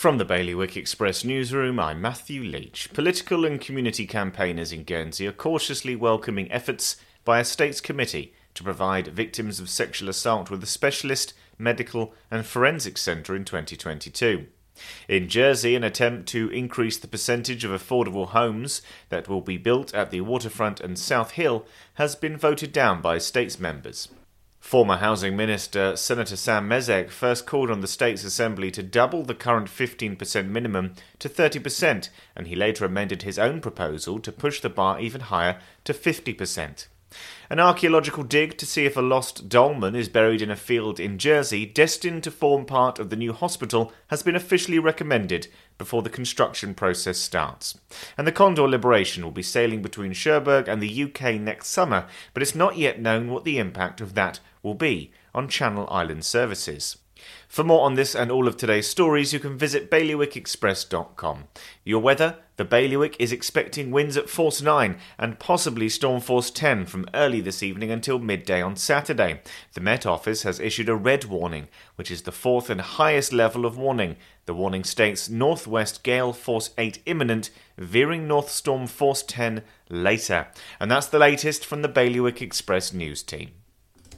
From the Bailiwick Express newsroom, I'm Matthew Leach. Political and community campaigners in Guernsey are cautiously welcoming efforts by a States Committee to provide victims of sexual assault with a specialist, medical, and forensic centre in 2022. In Jersey, an attempt to increase the percentage of affordable homes that will be built at the waterfront and South Hill has been voted down by states members. Former Housing Minister Senator Sam Mézec first called on the States Assembly to double the current 15% minimum to 30%, and he later amended his own proposal to push the bar even higher to 50%. An archaeological dig to see if a lost dolmen is buried in a field in Jersey, destined to form part of the new hospital, has been officially recommended before the construction process starts. And the Condor Liberation will be sailing between Cherbourg and the UK next summer, but it's not yet known what the impact of that will be on Channel Island services. For more on this and all of today's stories, you can visit bailiwickexpress.com. Your weather the Bailiwick is expecting winds at force 9 and possibly storm force 10 from early this evening until midday on Saturday. The Met Office has issued a red warning, which is the fourth and highest level of warning. The warning states northwest gale force 8 imminent, veering north storm force 10 later. And that's the latest from the Bailiwick Express news team.